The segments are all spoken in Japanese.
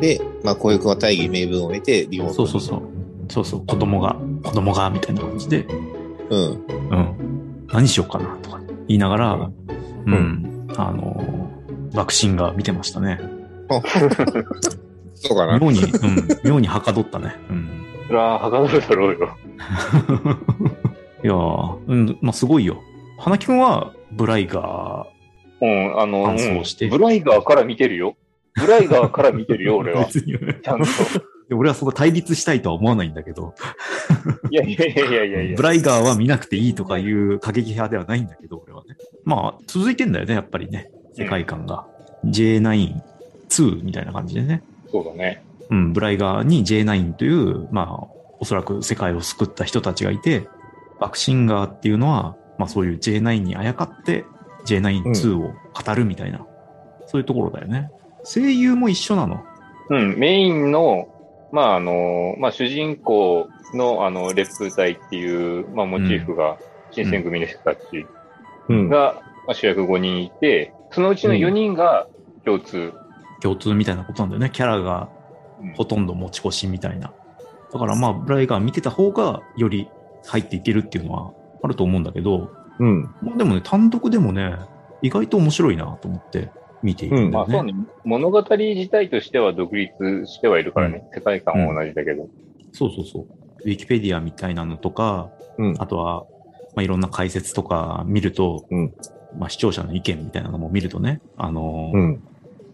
で、まあ、教育は大義名分を得て、リモートにそうそうそう。そうそう、子供が、子供が、みたいな感じで、うん。うん。何しようかな、とか言いながら、ううんん。あの、爆心が見てましたね。そうかな。妙に、うん。妙にはかどったね。うん。それははかどるだろうよ。いやー、うん、まあ、すごいよ。花木くんは、ブライガうん、あの、うんブライガーから見てるよ。ブライガーから見てるよ、俺ー。は。別にねちゃんと。俺はそこ対立したいとは思わないんだけど、いやいやいやいやいやいやブ。ライガーは見なくていいとかいう過激派ではないんだけど、俺はね。まあ、続いてんだよね、やっぱりね。世界観が。J92 みたいな感じでね。そうだね。うん、ブライガーに J9 という、まあ、おそらく世界を救った人たちがいて、バクシンガーっていうのは、まあそういう J9 にあやかって J92 を語るみたいな、そういうところだよね。声優も一緒なの。うん、メインの、まあ、あの、まあ、主人公の、あの、レップ隊っていう、まあ、モチーフが、新選組の人たちうん。が、まあ、主役5人いて、そのうちの4人が共通。共通みたいなことなんだよね。キャラがうんほとんど持ち越しみたいな。だからまあ、ブライガー見てた方がより入っていけるっていうのはあると思うんだけど、うん。まあでもね、単独でもね、意外と面白いなと思って見ているんだまあ、よね。そうね。物語自体としては独立してはいるからね。世界観は同じだけど。そうそうそう。ウィキペディアみたいなのとか、うんあとは、まあ、いろんな解説とか見ると、うんまあ、視聴者の意見みたいなのも見るとね、あのーうん。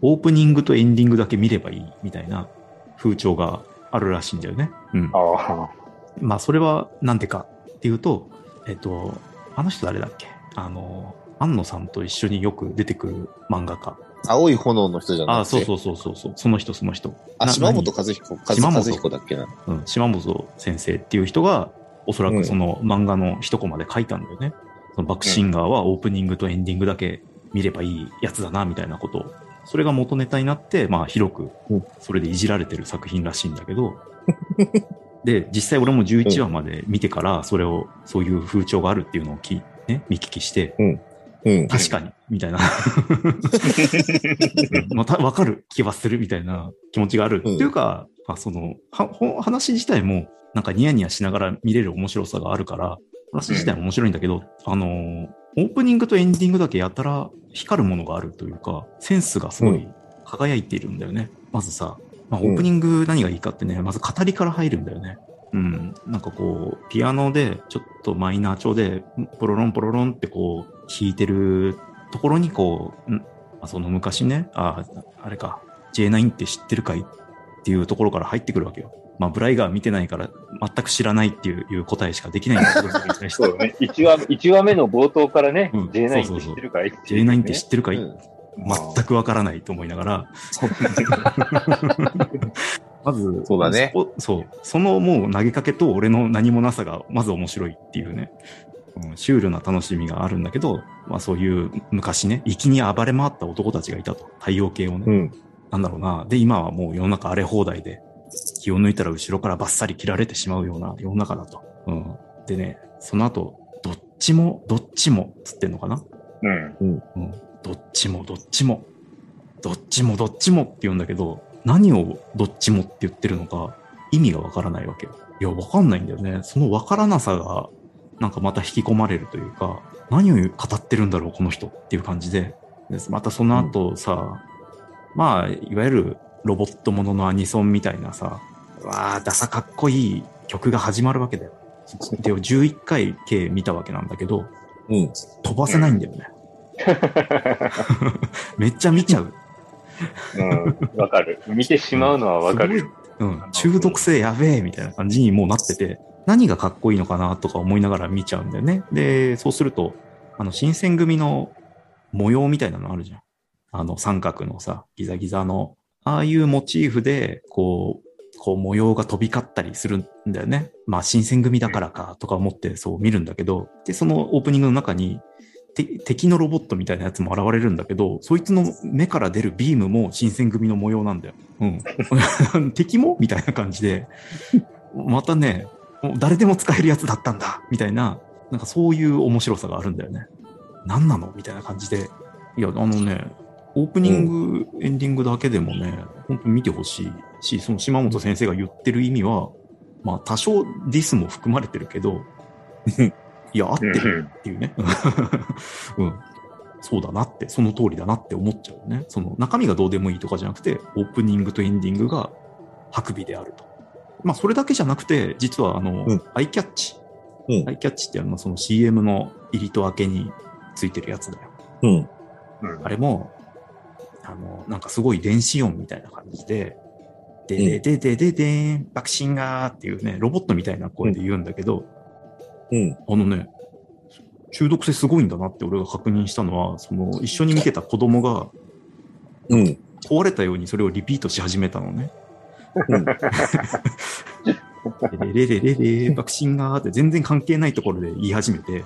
オープニングとエンディングだけ見ればいいみたいな風潮があるらしいんだよね。うん。ああ。まあ、それはなんでかっていうと、えっと、あの人誰だっけ？あのー、安野さんと一緒によく出てくる漫画家。青い炎の人じゃなくて？あ、そうそうそうそうそう、その人その人。あ、な島本和彦、和島本和彦だっけな？うん、島本先生っていう人が、おそらくその漫画の一コマで書いたんだよね。そのバックシンガーはオープニングとエンディングだけ見ればいいやつだな、みたいなことを。それが元ネタになって、まあ広くうん、それでいじられてる作品らしいんだけど、で、実際俺も11話まで見てから、それを、そういう風潮があるっていうのを聞いね、見聞きして、うん。確かに、みたいな。また、わかる気はするみたいな気持ちがある。うんっていうか、まあ、その、話自体も、なんかニヤニヤしながら見れる面白さがあるから、話自体も面白いんだけど、あのー、オープニングとエンディングだけやたら光るものがあるというか、センスがすごい輝いているんだよね。まずさ、まあ、オープニング何がいいかってね、まず語りから入るんだよね。うん。なんかこう、ピアノで、ちょっとマイナー調で、ポロロンポロロンってこう、弾いてるところにこう、んまあ、その昔ね、あ、あれか、J9 って知ってるかいっていうところから入ってくるわけよ。まあ、ブライガー見てないから、全く知らないっていういう答えしかできないんだけど、そうだね。1話、一話目の冒頭からね、うん J9 そうそうそうって知ってるかいっていうね J9 って知ってるかい、うん全くわからないと思いながら。まず、そうだねそう。そのもう投げかけと俺の何もなさがまず面白いっていうね。うんシュールな楽しみがあるんだけど、まあそういう昔ね、粋に暴れ回った男たちがいたと。太陽系をね。うん。なんだろうな。で、今はもう世の中荒れ放題で、気を抜いたら後ろからバッサリ切られてしまうような世の中だと。うん。でね、その後、どっちも、どっちも、つってんのかなうん。うん。どっちもどっちも、どっちもどっちもって言うんだけど、何をどっちもって言ってるのか意味がわからないわけよ。いや、わかんないんだよね。そのわからなさが、なんかまた引き込まれるというか、何を語ってるんだろう、この人っていう感じで。でまたその後さ、まあ、いわゆるロボットもののアニソンみたいなさ、わあ、ダサかっこいい曲が始まるわけだよ。で、11回計見たわけなんだけど、うん。飛ばせないんだよね。めっちゃ見ちゃう。うん。わかる。見てしまうのはわかるよ。うん。中毒性やべえみたいな感じにもうなってて、何がかっこいいのかなとか思いながら見ちゃうんだよね。で、そうすると、あの、新選組の模様みたいなのあるじゃん。あの、三角のさ、ギザギザの、ああいうモチーフで、こう、こう模様が飛び交ったりするんだよね。まあ、新選組だからかとか思ってそう見るんだけど、で、そのオープニングの中に、て敵のロボットみたいなやつも現れるんだけど、そいつの目から出るビームも新選組の模様なんだよ。うん。敵もみたいな感じで、またね、誰でも使えるやつだったんだみたいな、なんかそういう面白さがあるんだよね。何なのみたいな感じで。いや、あのね、オープニング、エンディングだけでもね、本当に見てほしいし、その島本先生が言ってる意味は、まあ多少ディスも含まれてるけど、いや、合ってるっていうね。うん。そうだなって、その通りだなって思っちゃうね。その中身がどうでもいいとかじゃなくて、オープニングとエンディングが白尾であると。まあそれだけじゃなくて、実はあの、うんアイキャッチ。うんアイキャッチっていうのはその CM の入りと明けについてるやつだよ。うん。うんあれも、あの、なんかすごい電子音みたいな感じで、ででででででーん、爆心がーっていうね、ロボットみたいな声で言うんだけど、うん。あのね、中毒性すごいんだなって俺が確認したのは、その一緒に見てた子供がうん。壊れたようにそれをリピートし始めたのね。うん。レレレレレレ、爆心がーって全然関係ないところで言い始めて、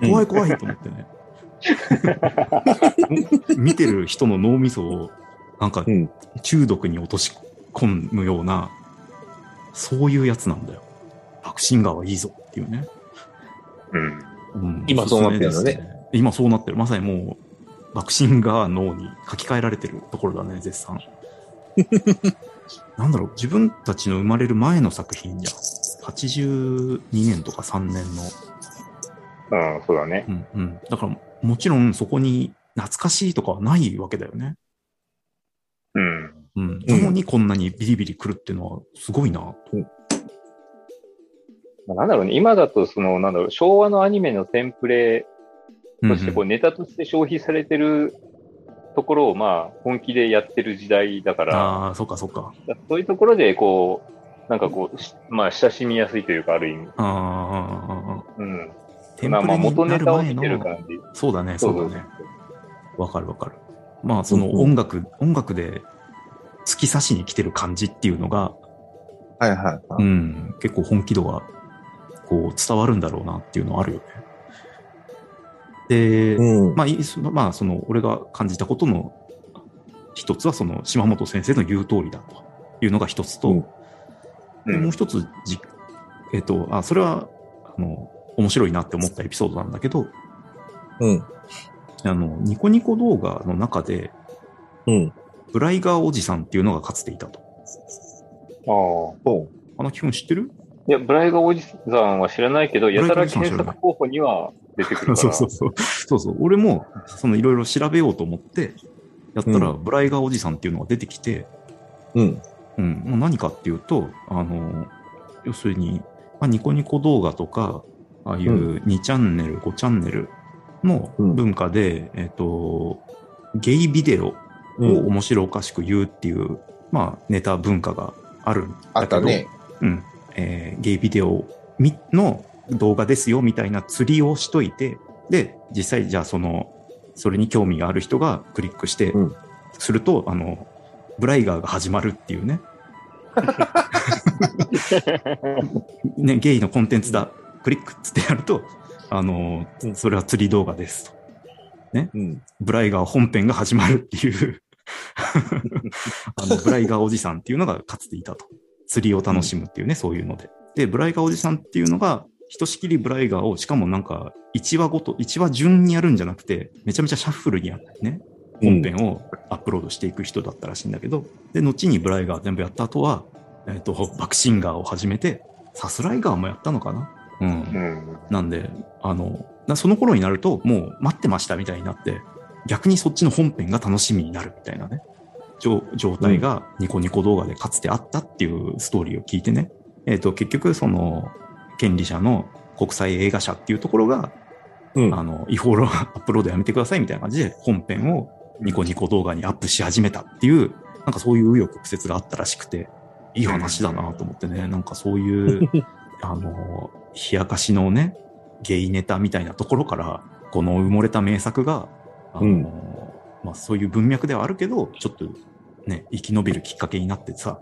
怖い怖いと思ってね。見てる人の脳みそを、なんかうん。中毒に落とし込むような、そういうやつなんだよ。爆心ガーはいいぞっていうね。うん。うん今そうなってるのね今そうなってる。まさにもう、爆心が脳に書き換えられてるところだね、絶賛。なんだろう、自分たちの生まれる前の作品じゃん。82年とか3年の。うん、そうだね。うんうん。だから、もちろんそこに懐かしいとかはないわけだよね。うん。うん。なのにこんなにビリビリ来るっていうのはすごいな。まあ、なんだろうね、今だと、その、なんだろう、昭和のアニメのテンプレうんとして、こう、ネタとして消費されてるところを、まあ、本気でやってる時代だから、ああ、そっかそっか。そういうところで、こう、なんかこう、しまあ、親しみやすいというか、ある意味。あーあうん。テンプレ元ネタをる前の、見てる感じ。そうだね、そうだね。わかるわかる。まあ、そのうんうん音楽、音楽で突き刺しに来てる感じっていうのが、はいはいはうい。ん、結構本気度が、こう、伝わるんだろうなっていうのはあるよね。で、うん。まあ、いそのまあ、その、俺が感じたことの一つは、その、島本先生の言う通りだというのが一つと、うんでもう一つじ、えっ、と、あ、それは、あの、面白いなって思ったエピソードなんだけど、うん。あの、ニコニコ動画の中で、うん。ブライガーおじさんっていうのがかつていたと。ああ。ほあの基本知ってる？いや、ブライガーおじさんは知らないけど、やたら検索候補には出てくるから。そうそうそう。そうそう。俺も、そのいろいろ調べようと思って、やったら、うブライガーおじさんっていうのが出てきて、う。うん。うん、もう何かっていうと、あの、要するに、まあ、ニコニコ動画とか、ああいう2チャンネル、5チャンネルの文化で、えっ、と、ゲイビデオうん。を面白おかしく言うっていう、まあ、ネタ文化があるんだけど、あったね。うん。えーゲイビデオみの動画ですよみたいな釣りをしといて、で、実際じゃあその、それに興味がある人がクリックしてうん、すると、あの、ブライガーが始まるっていうね。ね、ゲイのコンテンツだ。クリックっつってやると、あのう、んそれは釣り動画ですと。うん。ブライガー本編が始まるっていう あの、ブライガーおじさんっていうのがかつていたと。釣りを楽しむっていうね、そういうので。で、ブライガーおじさんっていうのが、ひとしきりブライガーを、しかもなんか、1話ごと、1話順にやるんじゃなくて、めちゃめちゃシャッフルにやってね、本編をアップロードしていく人だったらしいんだけど、で、後にブライガー全部やった後は、えっ、と、バクシンガーを始めて、サスライガーもやったのかな？うんうん。なんで、あの、なその頃になると、もう待ってましたみたいになって、逆にそっちの本編が楽しみになるみたいなね、状状態がニコニコ動画でかつてあったっていうストーリーを聞いてね、えっ、と、結局、その、権利者の国際映画社っていうところが、うん。あの、違法 アップロードやめてくださいみたいな感じで、本編をニコニコ動画にアップし始めたっていう、なんかそういう紆余曲折があったらしくて、いい話だなと思ってね、なんかそういう、あの、冷やかしのね、ゲイネタみたいなところから、この埋もれた名作が、あの、うんまあそういう文脈ではあるけど、ちょっとね、生き延びるきっかけになってさ、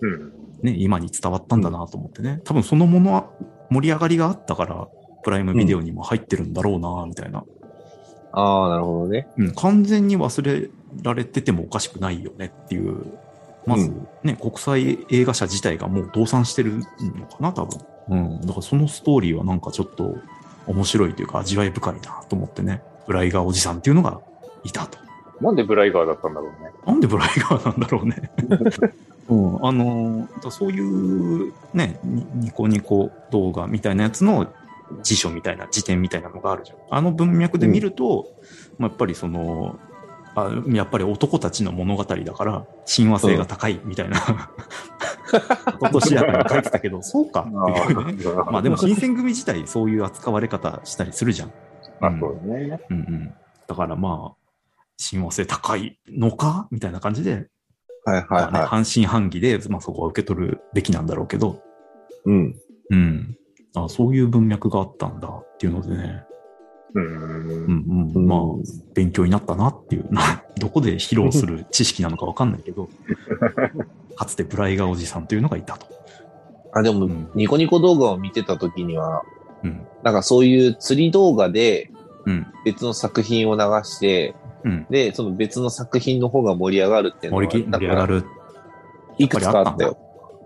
うん。ね、今に伝わったんだなと思ってね、多分そのものは盛り上がりがあったから、プライムビデオにも入ってるんだろうな、みたいな。ああ、なるほどね。うん、完全に忘れられててもおかしくないよねっていう。まずうんね、国際映画社自体がもう倒産してるのかな、多分。うん。だからそのストーリーはなんかちょっと面白いというか味わい深いなと思ってね、ブライガーおじさんっていうのがいたと。なんでブライガーだったんだろうね。なんでブライガーなんだろうね。うん、あのーそういうね、ニニコニコ動画みたいなやつの辞書みたいな、辞典みたいなのがあるじゃん。あの文脈で見ると、まあ、やっぱりその、あやっぱり男たちの物語だから、親和性が高いみたいな、ことしやかに書いてたけど、そうかっていうね。まあでも新選組自体そういう扱われ方したりするじゃん。まあそうだね。うんうん。だからまあ、親和性高いのか？みたいな感じで、はいはいまあね、は半信半疑で、まあそこは受け取るべきなんだろうけど、い。うん。うん。あそういう文脈があったんだっていうのでね、う。うんんうん、まあ、勉強になったなっていう、な どこで披露する知識なのかわかんないけど、かつてブライガーおじさんというのがいたと。あ、でもうん、ニコニコ動画を見てた時には、うん。なんかそういう釣り動画でうん。別の作品を流して、うん。で、その別の作品の方が盛り上がるっていうのは、盛り上がる。いくつかあったよ。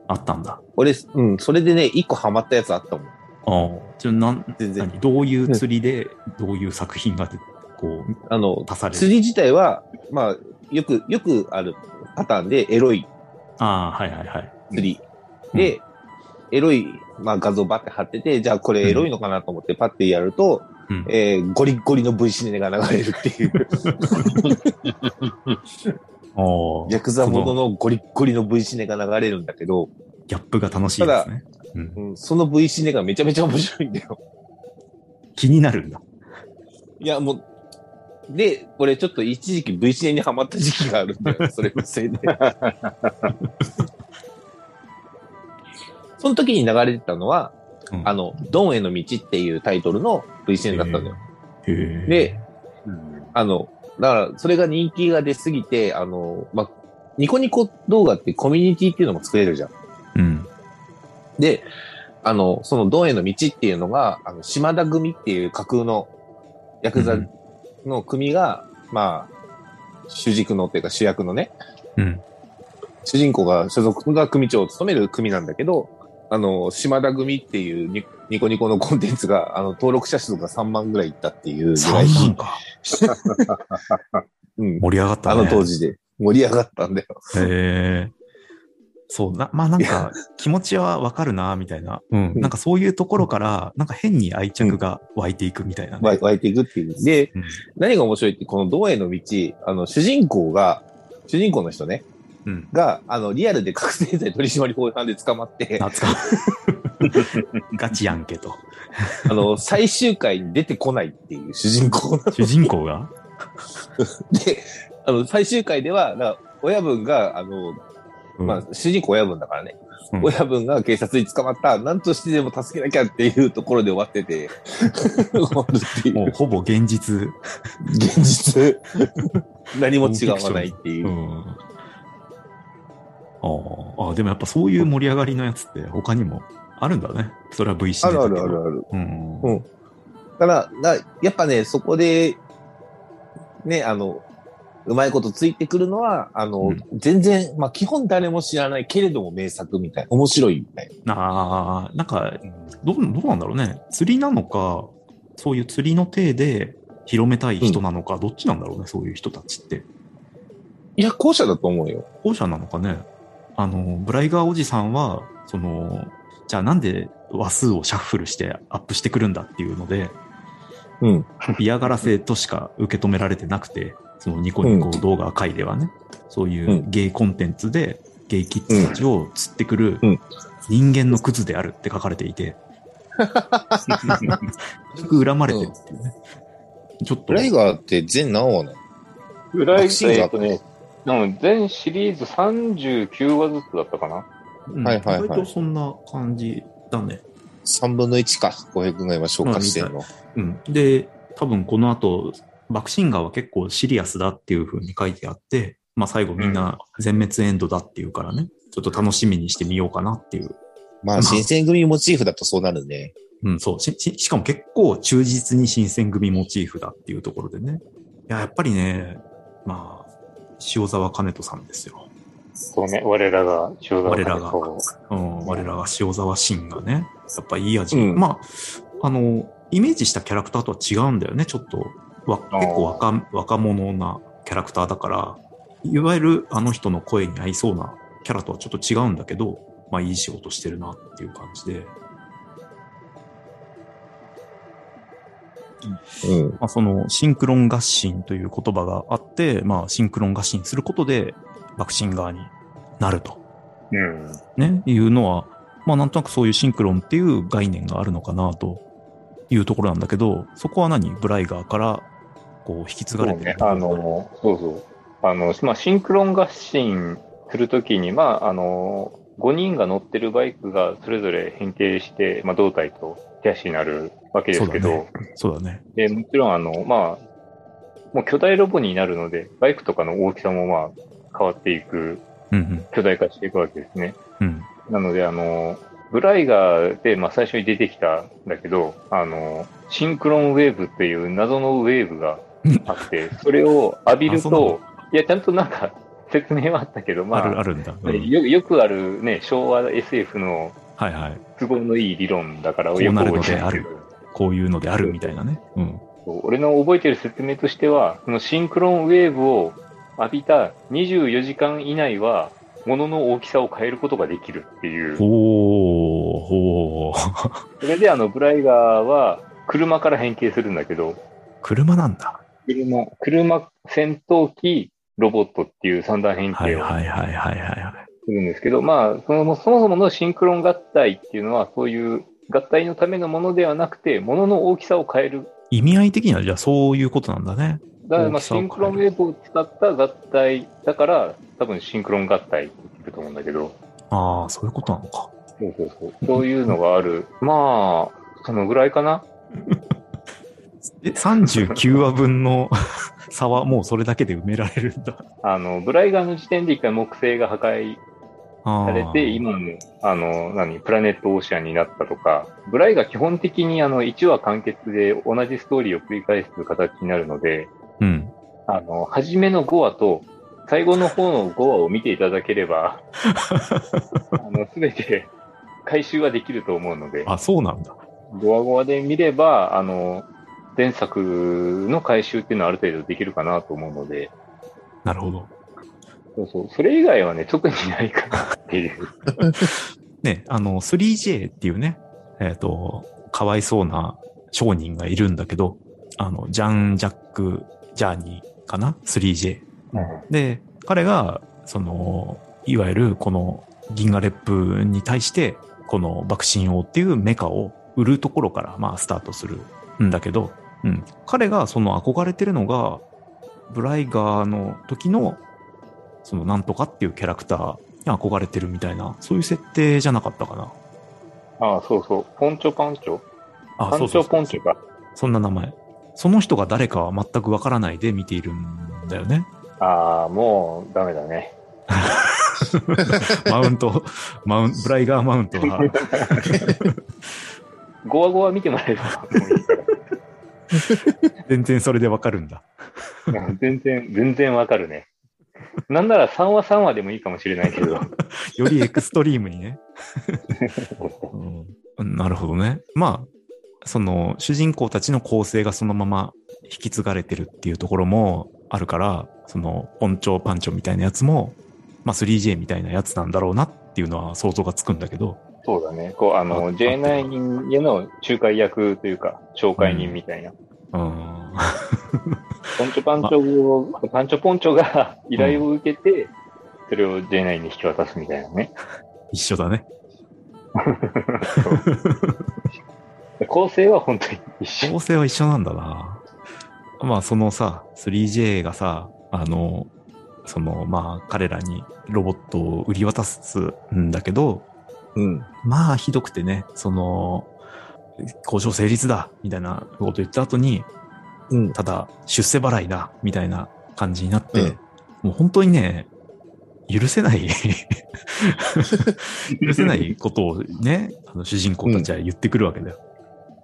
あったんだ。俺、うん、それでね、一個ハマったやつあったもん。ああ。じゃあ、なん、全然。何？どういう釣りで、どういう作品がで、こう、あの、足される？釣り自体は、まあ、よく、よくあるパターンで、エロいああ、はいはいはい。釣り。で、エロい、まあ、画像バッて貼ってて、じゃあこれエロいのかなと思ってパッてやると、うん。えーゴリッゴリの V シネが流れるっていう。ヤクザものそののゴリッゴリの V シネが流れるんだけど、ギャップが楽しいですね。うん。うん、その V シネがめちゃめちゃ面白いんだよ。気になるんだ。いや、もう、で、俺ちょっと一時期 V シネにハマった時期があるんだよ。それのせいで。その時に流れてたのは、うんあの、ドンへの道っていうタイトルの V シネだったんだよ。で、うんあの、だから、それが人気が出すぎて、あの、まあ、ニコニコ動画ってコミュニティっていうのも作れるじゃん。うん。で、あの、そのドンへの道っていうのが、あの、島田組っていう架空のヤクザの組が、まあ、主軸のっていうか主役のね、うん。主人公が所属が組長を務める組なんだけど、あの、島田組っていうニニコニコのコンテンツが、あの、登録者数が3万ぐらいいったっていうぐらい。3万か。うん。盛り上がったね。あの当時で盛り上がったんだよ。へえ。そうな、まあなんか気持ちはわかるな、みたいな。うん。なんかそういうところから、なんか変に愛着が湧いていくみたいなね。湧い湧いていくっていう。で、うん。何が面白いって、この道への道、あの、主人公が、主人公の人ね、うん。が、あの、リアルで覚醒剤取締法違反で捕まって、懐かガチやんけと。あの、最終回に出てこないっていう主人公主人公が？で、あの、最終回では、だから親分が、あの、うんまあ、主人公親分だからね、うん親分が警察に捕まった、何としてでも助けなきゃっていうところで終わってて、て もうほぼ現実。現実、何も違わないっていうう。ん。ああ、でもやっぱそういう盛り上がりのやつって他にもあるんだね。それは V シあるあるあるある。うん。うんだから、だやっぱね、そこで、ね、あの、うまいことついてくるのは、あの、うん全然、まあ基本誰も知らないけれども名作みたいな、面白いみたいああ、なんか、どう、どうなんだろうね。釣りなのか、そういう釣りの体で広めたい人なのか、どっちなんだろうね、そういう人たちって。いや、後者だと思うよ。後者なのかね。あの、ブライガーおじさんは、その、じゃあなんで話数をシャッフルしてアップしてくるんだっていうので、うん。嫌がらせとしか受け止められてなくて、そのニコニコ動画界ではね、そういううん。ゲイコンテンツでゲイキッズたちを釣ってくるうん。人間のクズであるって書かれていて、結局恨まれてるっていうね。ちょっと。ブ、ライガーって全何話なの？裏イバクシンガーえっとね、うん全シリーズ39話ずつだったかな？うんはいはいはい意外とそんな感じだね。?3 分の1か。小平君が今消化してるの。うん。で、多分この後、バクシンガーは結構シリアスだっていう風に書いてあって、まあ最後みんな全滅エンドだっていうからね、ちょっと楽しみにしてみようかなっていう。まあ、新選組モチーフだとそうなるね。うん、そう。し、ししかも結構忠実に新選組モチーフだっていうところでね。いや、やっぱりね、まあ、塩沢兼人さんですよ。そうね、我らが、塩沢我らがそううん、我らが塩沢真がね、やっぱいい味。うんまあ、あの、イメージしたキャラクターとは違うんだよね、ちょっと。わ結構若若者なキャラクターだから、いわゆるあの人の声に合いそうなキャラとはちょっと違うんだけど、まあいい仕事してるなっていう感じで、うん。まあ、そのシンクロン合心という言葉があって、まあシンクロン合心することで爆心側になると、うん。ね、いうのは、まあなんとなくそういうシンクロンっていう概念があるのかなというところなんだけど、そこは何？ブライガーからこう引き継がれてるそうね。あの、そうそう。あの、まあ、シンクロン合心するときに、まあ、あの、5人が乗ってるバイクがそれぞれ変形して、まあ、胴体と手足になるわけですけど、そうだねだね。で、もちろん、あの、まあ、もう巨大ロボになるので、バイクとかの大きさもまあ、変わっていく、うん巨大化していくわけですね。うん。うん。なので、あの、ブライガーで、まあ、最初に出てきたんだけど、あの、シンクロンウェーブっていう謎のウェーブが あって、それを浴びると、いや、ちゃんとなんか説明はあったけど、まあ、あるあるんだ。うんよよくあるね、昭和 SF のはいはい。都合のいい理論だから、よく覚えてあるこういうのであるみたいなね。うん。俺の覚えてる説明としては、そのシンクロンウェーブを浴びた24時間以内は、物の大きさを変えることができるっていう。ほー、ほー。それで、あの、ブライガーは、車から変形するんだけど、車なんだ。車、車、戦闘機、ロボットっていう三段変はい形をはいはいはいはいはい。するんですけど、まあ、その、そもそものシンクロン合体っていうのは、そういう合体のためのものではなくて、物の大きさを変える。意味合い的にはじゃあそういうことなんだね。だから、まあ、シンクロンウェーブを使った合体だから、多分シンクロン合体ってると思うんだけど、ああ、そういうことなのか。そうそうそう。そういうのがある。まあ、そのぐらいかな。え、39話分の 差はもうそれだけで埋められるんだ。あの、ブライガーの時点で一回木星が破壊あされて、今も、あの、何、プラネットオーシャンになったとか、ブライが基本的にあの、1話完結で同じストーリーを繰り返す形になるので、うん。あの、初めの5話と、最後の方の5話を見ていただければ、あの、すべて回収はできると思うので、あ、そうなんだ。5話5話で見れば、あの、前作の回収っていうのはある程度できるかなと思うので、なるほど。そうそう、それ以外はね、特にないかなっていう。ね、あの、3J っていうね、えっ、と、かわいそうな商人がいるんだけど、あの、ジャン・ジャック・ジャーニーかな ?3J。で、彼が、その、いわゆるこの銀河レップに対して、この爆心王っていうメカを売るところから、まあ、スタートするんだけど、うん。彼がその憧れてるのが、ブライガーの時の、そのなんとかっていうキャラクターに憧れてるみたいな、そういう設定じゃなかったかな。ああ、そうそう。ポンチョパンチョあ、パンチョそうそうポンチョか。そんな名前。その人が誰かは全くわからないで見ているんだよね。ああ、もうダメだね。マウント、マウン、ブライガーマウントが。5話5話見てもらえれば全然それでわかるんだ。う ん全然、全然わかるね。なんなら3話3話でもいいかもしれないけど。よりエクストリームにね。うん、なるほどね。まあ、その主人公たちの構成がそのまま引き継がれてるっていうところもあるから、そのポンチョパンチョみたいなやつも、まあ 3J みたいなやつなんだろうなっていうのは想像がつくんだけど、そうだね。こう、ああの、J9 への仲介役というか、紹介人みたいな。うん、ポンチョパンチョを、パンチョポンチョが依頼を受けて、それを J9 に引き渡すみたいなね。一緒だね。構成は本当に一緒。構成は一緒なんだな。まあそのさ、3J がさ、あの、そのまあ彼らにロボットを売り渡すんだけど、うん。まあひどくてね、その、交渉成立だみたいなこと言った後に、うん。ただ出世払いだみたいな感じになって、うんもう本当にね、許せない 許せないことをね、あの主人公たちは言ってくるわけだよ。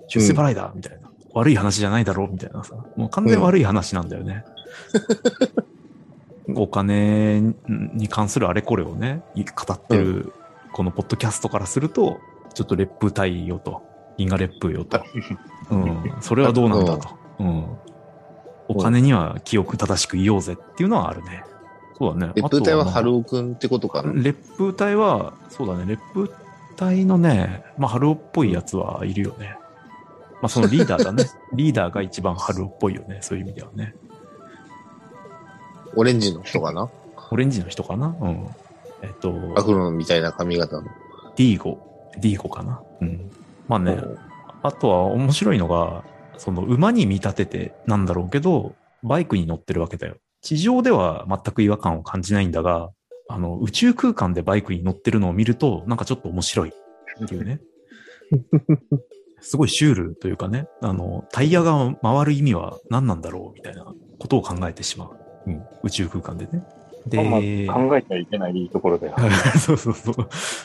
出世払いだみたいな。悪い話じゃないだろうみたいなさ。もう完全に悪い話なんだよね。お金に関するあれこれをね、語ってる、このポッドキャストからすると、ちょっと劣風対よと銀河烈風よと。うん。それはどうなんだと。うん。お金には記憶正しく言おうぜっていうのはあるね。そうだね。烈風隊は春尾くんってことかな。烈風隊は、そうだね、烈風隊のね、まあ、春尾っぽいやつはいるよね。まあ、そのリーダーだね。リーダーが一番春尾っぽいよね。そういう意味ではね。オレンジの人かな？オレンジの人かな？うん。えっと、アフロみたいな髪型の。ディーゴ。ディーゴかな？うん。まあね、あとは面白いのが、その馬に見立ててなんだろうけど、バイクに乗ってるわけだよ。地上では全く違和感を感じないんだが、あの、宇宙空間でバイクに乗ってるのを見ると、なんかちょっと面白いっていうね。すごいシュールというかね、あの、タイヤが回る意味は何なんだろうみたいなことを考えてしまう。うん、宇宙空間でね。で、まあまあ考えちゃいけないところだよ。そうそうそう。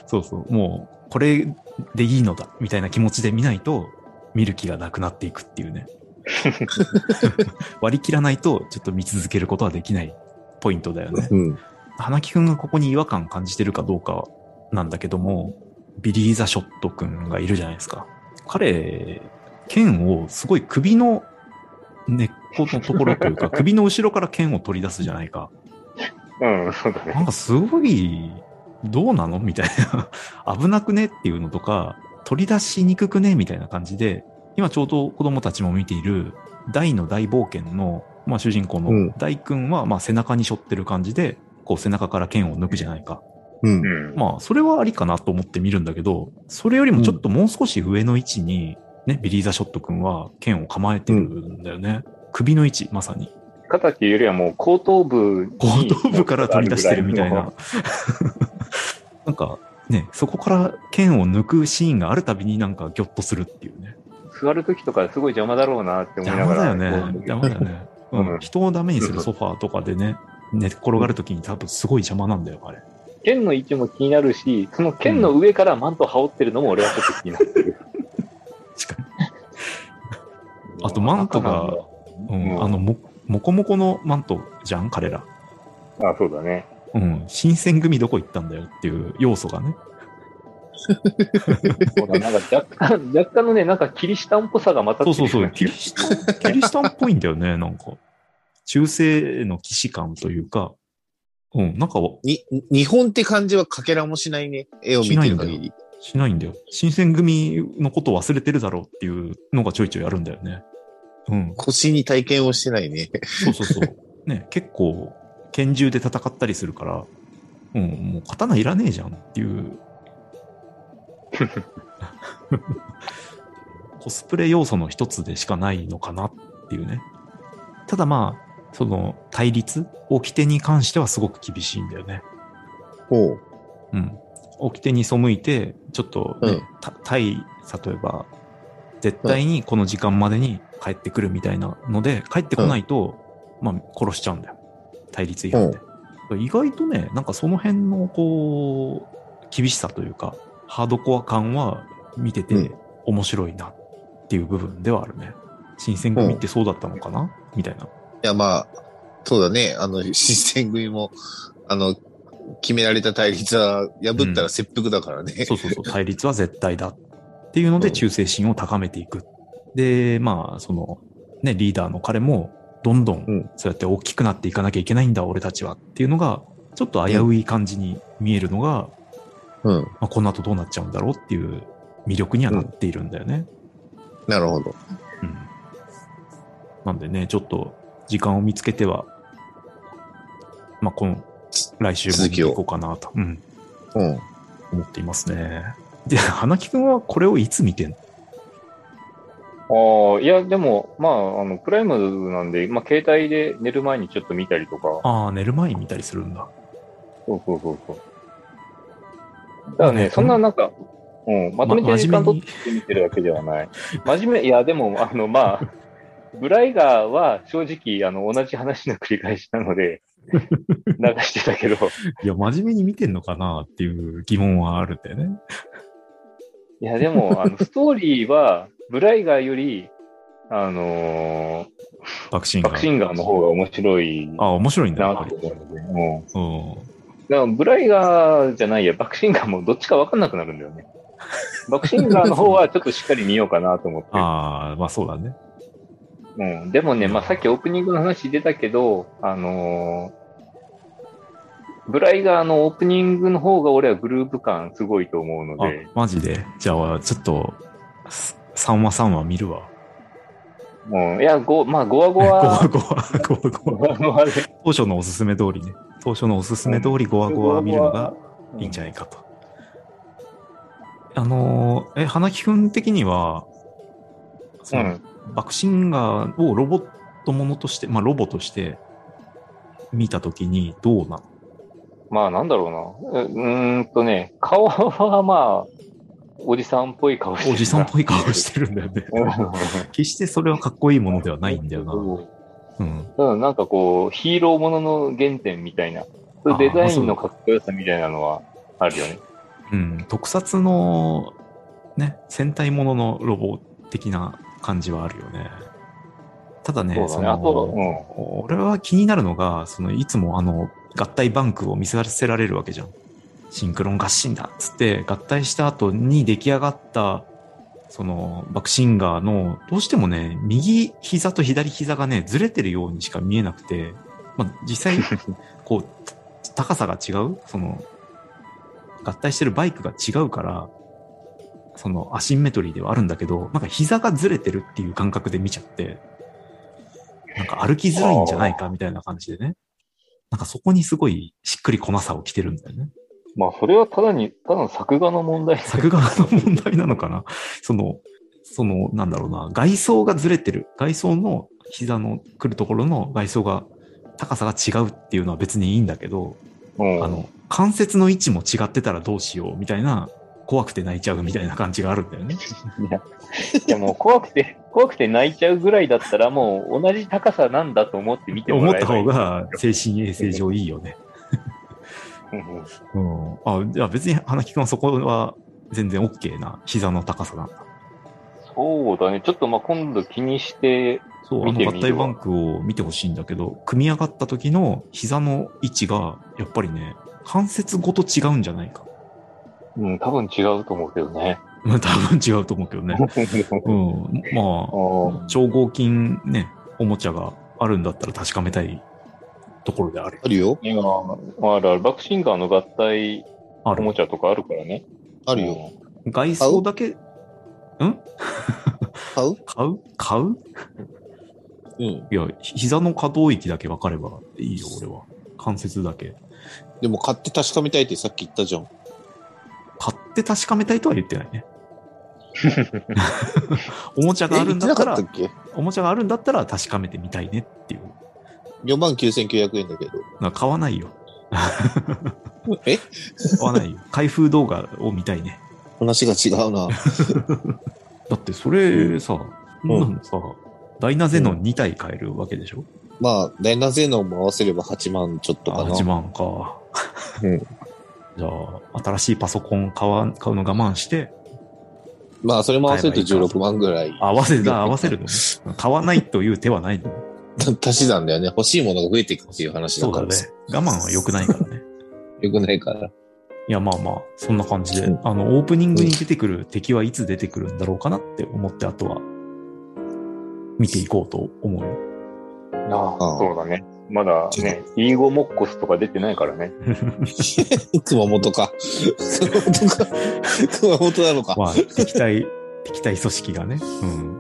そうそう。もう、これでいいのだ、みたいな気持ちで見ないと、見る気がなくなっていくっていうね。割り切らないと、ちょっと見続けることはできないポイントだよね。うん。花木くんがここに違和感感じてるかどうかなんだけども、ビリー・ザ・ショットくんがいるじゃないですか。彼、剣をすごい首の根っこのところというか、首の後ろから剣を取り出すじゃないか。うん、そうだね。なんかすごい、どうなの？みたいな。危なくね？っていうのとか、取り出しにくくね？みたいな感じで、今ちょうど子供たちも見ている大の大冒険の、まあ、主人公うんの大君は、まあ、背中に背負ってる感じで、こう背中から剣を抜くじゃないか。うんう。ん。まあ、それはありかなと思って見るんだけど、それよりもちょっともう少し上の位置に、ね、ビリー・ザ・ショット君は剣を構えてるんだよね。首の位置、まさに。肩っていうよりはもう後頭部後頭部から取り出してるみたいな。なんかね、そこから剣を抜くシーンがあるたびになんかギョッとするっていうね。座るときとかすごい邪魔だろうなって思いな邪がら。魔だよね。邪魔だよね。うん、人をダメにするソファーとかでね、寝転がるときに多分すごい邪魔なんだよ、あれ。剣の位置も気になるし、その剣の上からマント羽織ってるのも俺はちょっと気になってる。確かに。あとマントが、うん、あのも、もこもこのマントじゃん、彼ら。あ、そうだね。うん、新選組どこ行ったんだよっていう要素がね。そうだ、なんか若干、若干のね、なんかキリシタンっぽさがまたそうそうそう、キリシタン、キリシタンっぽいんだよね、なんか。中世の騎士感というか、うん、なんかに、日本って感じはかけらもしないね。絵を見てる限り。しないんだよ。新選組のこと忘れてるだろうっていうのがちょいちょいあるんだよね。うん。腰に体験をしてないね。そうそうそう。ね、結構、拳銃で戦ったりするから、うん、もう刀いらねえじゃんっていう。コスプレ要素の一つでしかないのかなっていうね。ただまあ、その対立、掟に関してはすごく厳しいんだよね。ほう。うん。掟に背いて、ちょっとね、うんた対、例えば、絶対にこの時間までに帰ってくるみたいなので、帰ってこないと、まあ、殺しちゃうんだよ。対立違反で。意外とね、なんかその辺の、こう、厳しさというか、ハードコア感は見ててうん面白いなっていう部分ではあるね。新選組ってそうだったのかな？みたいな。いや、まあ、そうだね。あの、新選組も、あの、決められた対立は破ったら切腹だからね。そうそうそう、対立は絶対だっていうのでうん忠誠心を高めていく。で、まあ、その、ね、リーダーの彼も、どんどうんん、そうやって大きくなっていかなきゃいけないんだ、俺たちはっていうのが、ちょっと危うい感じに見えるのが、うん。まあ、この後どうなっちゃうんだろうっていう魅力にはなっているんだよね。なるほど。うん。なんでね、ちょっと時間を見つけては、まあ、この、来週も見ていこうかなと、うん、うん。思っていますね。で、花木くんはこれをいつ見てんの？ああ、いや、でも、まあ、あの、プライムなんで、まあ、携帯で寝る前にちょっと見たりとか。ああ、寝る前に見たりするんだ。そうそうそうそう。だからね、ねそんななんか、うん、まとめてま時間取って見てるわけではない。真面目、いや、でも、あの、まあ、ブライガーは正直、あの、同じ話の繰り返しなので、流してたけど、いや、真面目に見てんのかなっていう疑問はあるんだよね。いや、でも、あの、ストーリーは、ブライガーより、あのー、バクシンガー。バクシンガーの方が面白いあ、面白いんだ、やなっぱり。と思うので、うん。うん。だからブライガーじゃないや、バクシンガーもどっちか分かんなくなるんだよね。バクシンガーの方はちょっとしっかり見ようかなと思って。ああ、まあそうだね。うん。でもね、まあさっきオープニングの話出たけど、あのーブライガーのオープニングの方が俺はグループ感すごいと思うのあで、、マジで？じゃあ、ちょっと、3話3話見るわ。うん。いや、ご、まあ5話5 5話話、5話、5話5 5話。話5話で。当初のおすすめ通りね。当初のおすすめ通り5話5話見るのがいいんじゃないかと。あのー、え、花木くん的には、そのうん。バクシンガーをロボットものとして、まあロボとして見たときにどうなのまあなんだろうな。ううーんとね、顔はまあ、おじさんっぽい顔してるな。おじさんっぽい顔してるんだよね。決してそれはかっこいいものではないんだよな。うん。うん、なんかこう、ヒーローものの原点みたいな、そうデザインのかっこよさみたいなのはあるよね。うん。特撮の、ね、戦隊もののロボ的な感じはあるよね。ただね、そのと、うん。俺は気になるのが、そのいつもあの合体バンクを見せられるわけじゃん。シンクロン合心だっつって合体した後に出来上がったそのバクシンガーのどうしてもね、右膝と左膝がね、ずれてるようにしか見えなくて、まあ実際、こう、高さが違う？その合体してるバイクが違うから、そのアシンメトリーではあるんだけど、なんか膝がずれてるっていう感覚で見ちゃって、なんか歩きづらいんじゃないかみたいな感じでね。なんかそこにすごいしっくりこなさを着てるんだよね。まあ、それはただに、ただの作画の問題。作画の問題なのかな？その、その、なんだろうな、外装がずれてる。外装の膝の来るところの外装が、高さが違うっていうのは別にいいんだけど、うん。あの、関節の位置も違ってたらどうしようみたいな、怖くて泣いちゃうみたいな感じがあるんだよね。いや、いやもう怖くて、怖くて泣いちゃうぐらいだったら、もう同じ高さなんだと思って見ても思ったらえばいい。方が精神衛生上いいよね。うん。あ、じゃあ別に花木くんはそこは全然 OK な膝の高さなんだ。そうだね。ちょっとまあ今度気にして、そう、あ見てみるわの合体バンクを見てほしいんだけど、組み上がった時の膝の位置が、やっぱりね、関節ごと違うんじゃないか。うん、多分違うと思うけどね。まあ多分違うと思うけどね。うん。まああ、超合金ね、おもちゃがあるんだったら確かめたいところである。あるよ。今、あるある、バックシンガーの合体ある。おもちゃとかあるからね。あるよ。外装だけ、買う？買う？買う？うん。いや、膝の可動域だけ分かればいいよ、俺は。関節だけ。でも買って確かめたいってさっき言ったじゃん。買って確かめたいとは言ってないね。おもちゃがあるんだったらおもちゃがあるんだったら確かめてみたいねっていう。4万9900円だけど。な買わないよ。え？買わないよ。開封動画を見たいね。話が違うな。だってそれさ、んそんなのさ、ダイナゼノン2体買えるわけでしょ、まあ、ダイナゼノンも合わせれば8万ちょっとあかな。8万か。うんじゃあ、新しいパソコン買わ買うの我慢して、まあ、それも合わせると16万ぐらい。合わせだ、合わせるのね。買わないという手はないの。足し算だよね。欲しいものが増えていくっていう話そうだからさ。。我慢は良くないからね。よくないから。いや、まあまあ、そんな感じで、うんあの、オープニングに出てくる敵はいつ出てくるんだろうかなって思って、あとは、見ていこうと思うよ。あああそうだね。まだね、イーゴモッコスとか出てないからね。熊本か。熊本か。熊本なのか。まあ、敵対、敵対組織がね、うん、